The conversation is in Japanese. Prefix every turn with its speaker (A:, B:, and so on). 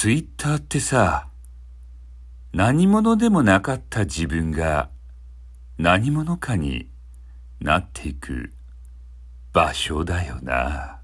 A: ツイッターってさ、何者でもなかった自分が何者かになっていく場所だよな。